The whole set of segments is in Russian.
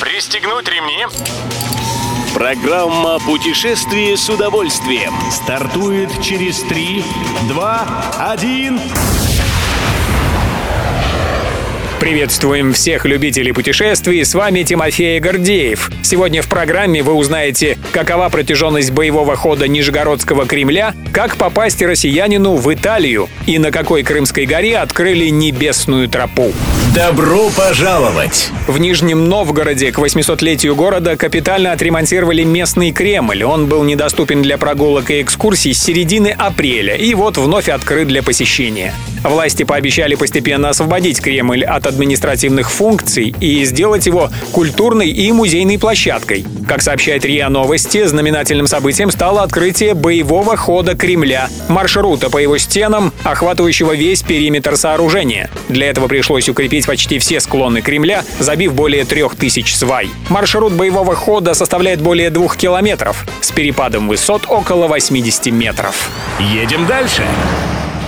Пристегнуть ремни. Программа «Путешествие с удовольствием» стартует через 3, 2, 1... Приветствуем всех любителей путешествий, с вами Тимофей Гордеев. Сегодня в программе вы узнаете, какова протяженность боевого хода Нижегородского Кремля, как попасть россиянину в Италию и на какой Крымской горе открыли небесную тропу. Добро пожаловать! В Нижнем Новгороде к 800-летию города капитально отремонтировали местный Кремль. Он был недоступен для прогулок и экскурсий с середины апреля и вот вновь открыт для посещения. Власти пообещали постепенно освободить Кремль от административных функций и сделать его культурной и музейной площадкой. Как сообщает РИА Новости, знаменательным событием стало открытие боевого хода Кремля, маршрута по его стенам, охватывающего весь периметр сооружения. Для этого пришлось укрепить почти все склоны Кремля, забив более трех тысяч свай. Маршрут боевого хода составляет более двух километров, с перепадом высот около 80 метров. Едем дальше!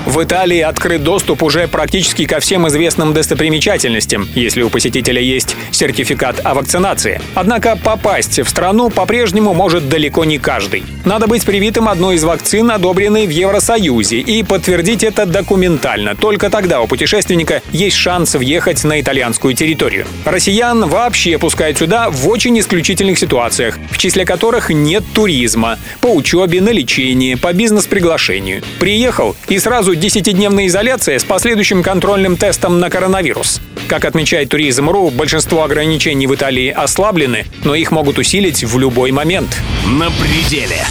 В Италии открыт доступ уже практически ко всем известным достопримечательностям, если у посетителя есть сертификат о вакцинации. Однако попасть в страну по-прежнему может далеко не каждый. Надо быть привитым одной из вакцин, одобренной в Евросоюзе, и подтвердить это документально. Только тогда у путешественника есть шанс въехать на итальянскую территорию. Россиян вообще пускают сюда в очень исключительных ситуациях, в числе которых нет туризма, по учебе, на лечение, по бизнес-приглашению. Приехал и сразу 10-дневная изоляция с последующим контрольным тестом на коронавирус. Как отмечает Туризм.ру, большинство ограничений в Италии ослаблены, но их могут усилить в любой момент. На пределе.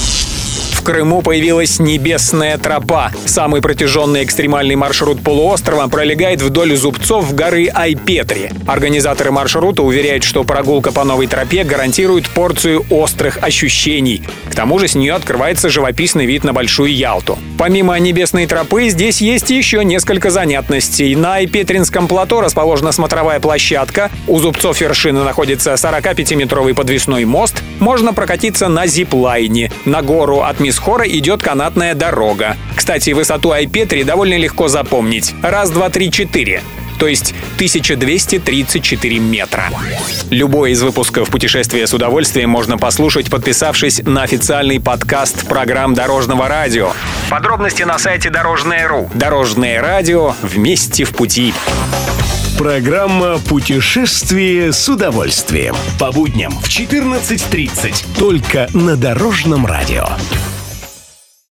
Крыму появилась Небесная тропа. Самый протяженный экстремальный маршрут полуострова пролегает вдоль зубцов горы Айпетри. Организаторы маршрута уверяют, что прогулка по новой тропе гарантирует порцию острых ощущений. К тому же с нее открывается живописный вид на Большую Ялту. Помимо Небесной тропы, здесь есть еще несколько занятностей. На Айпетринском плато расположена смотровая площадка. У зубцов вершины находится 45-метровый подвесной мост. Можно прокатиться на зиплайне. На гору от Мисс Хора идет канатная дорога. Кстати, высоту Айпетри довольно легко запомнить. Раз, два, три, четыре то есть 1234 метра. Любой из выпусков «Путешествия с удовольствием» можно послушать, подписавшись на официальный подкаст программ Дорожного радио. Подробности на сайте Дорожное.ру. Дорожное радио вместе в пути. Программа «Путешествие с удовольствием». По будням в 14.30. Только на Дорожном радио.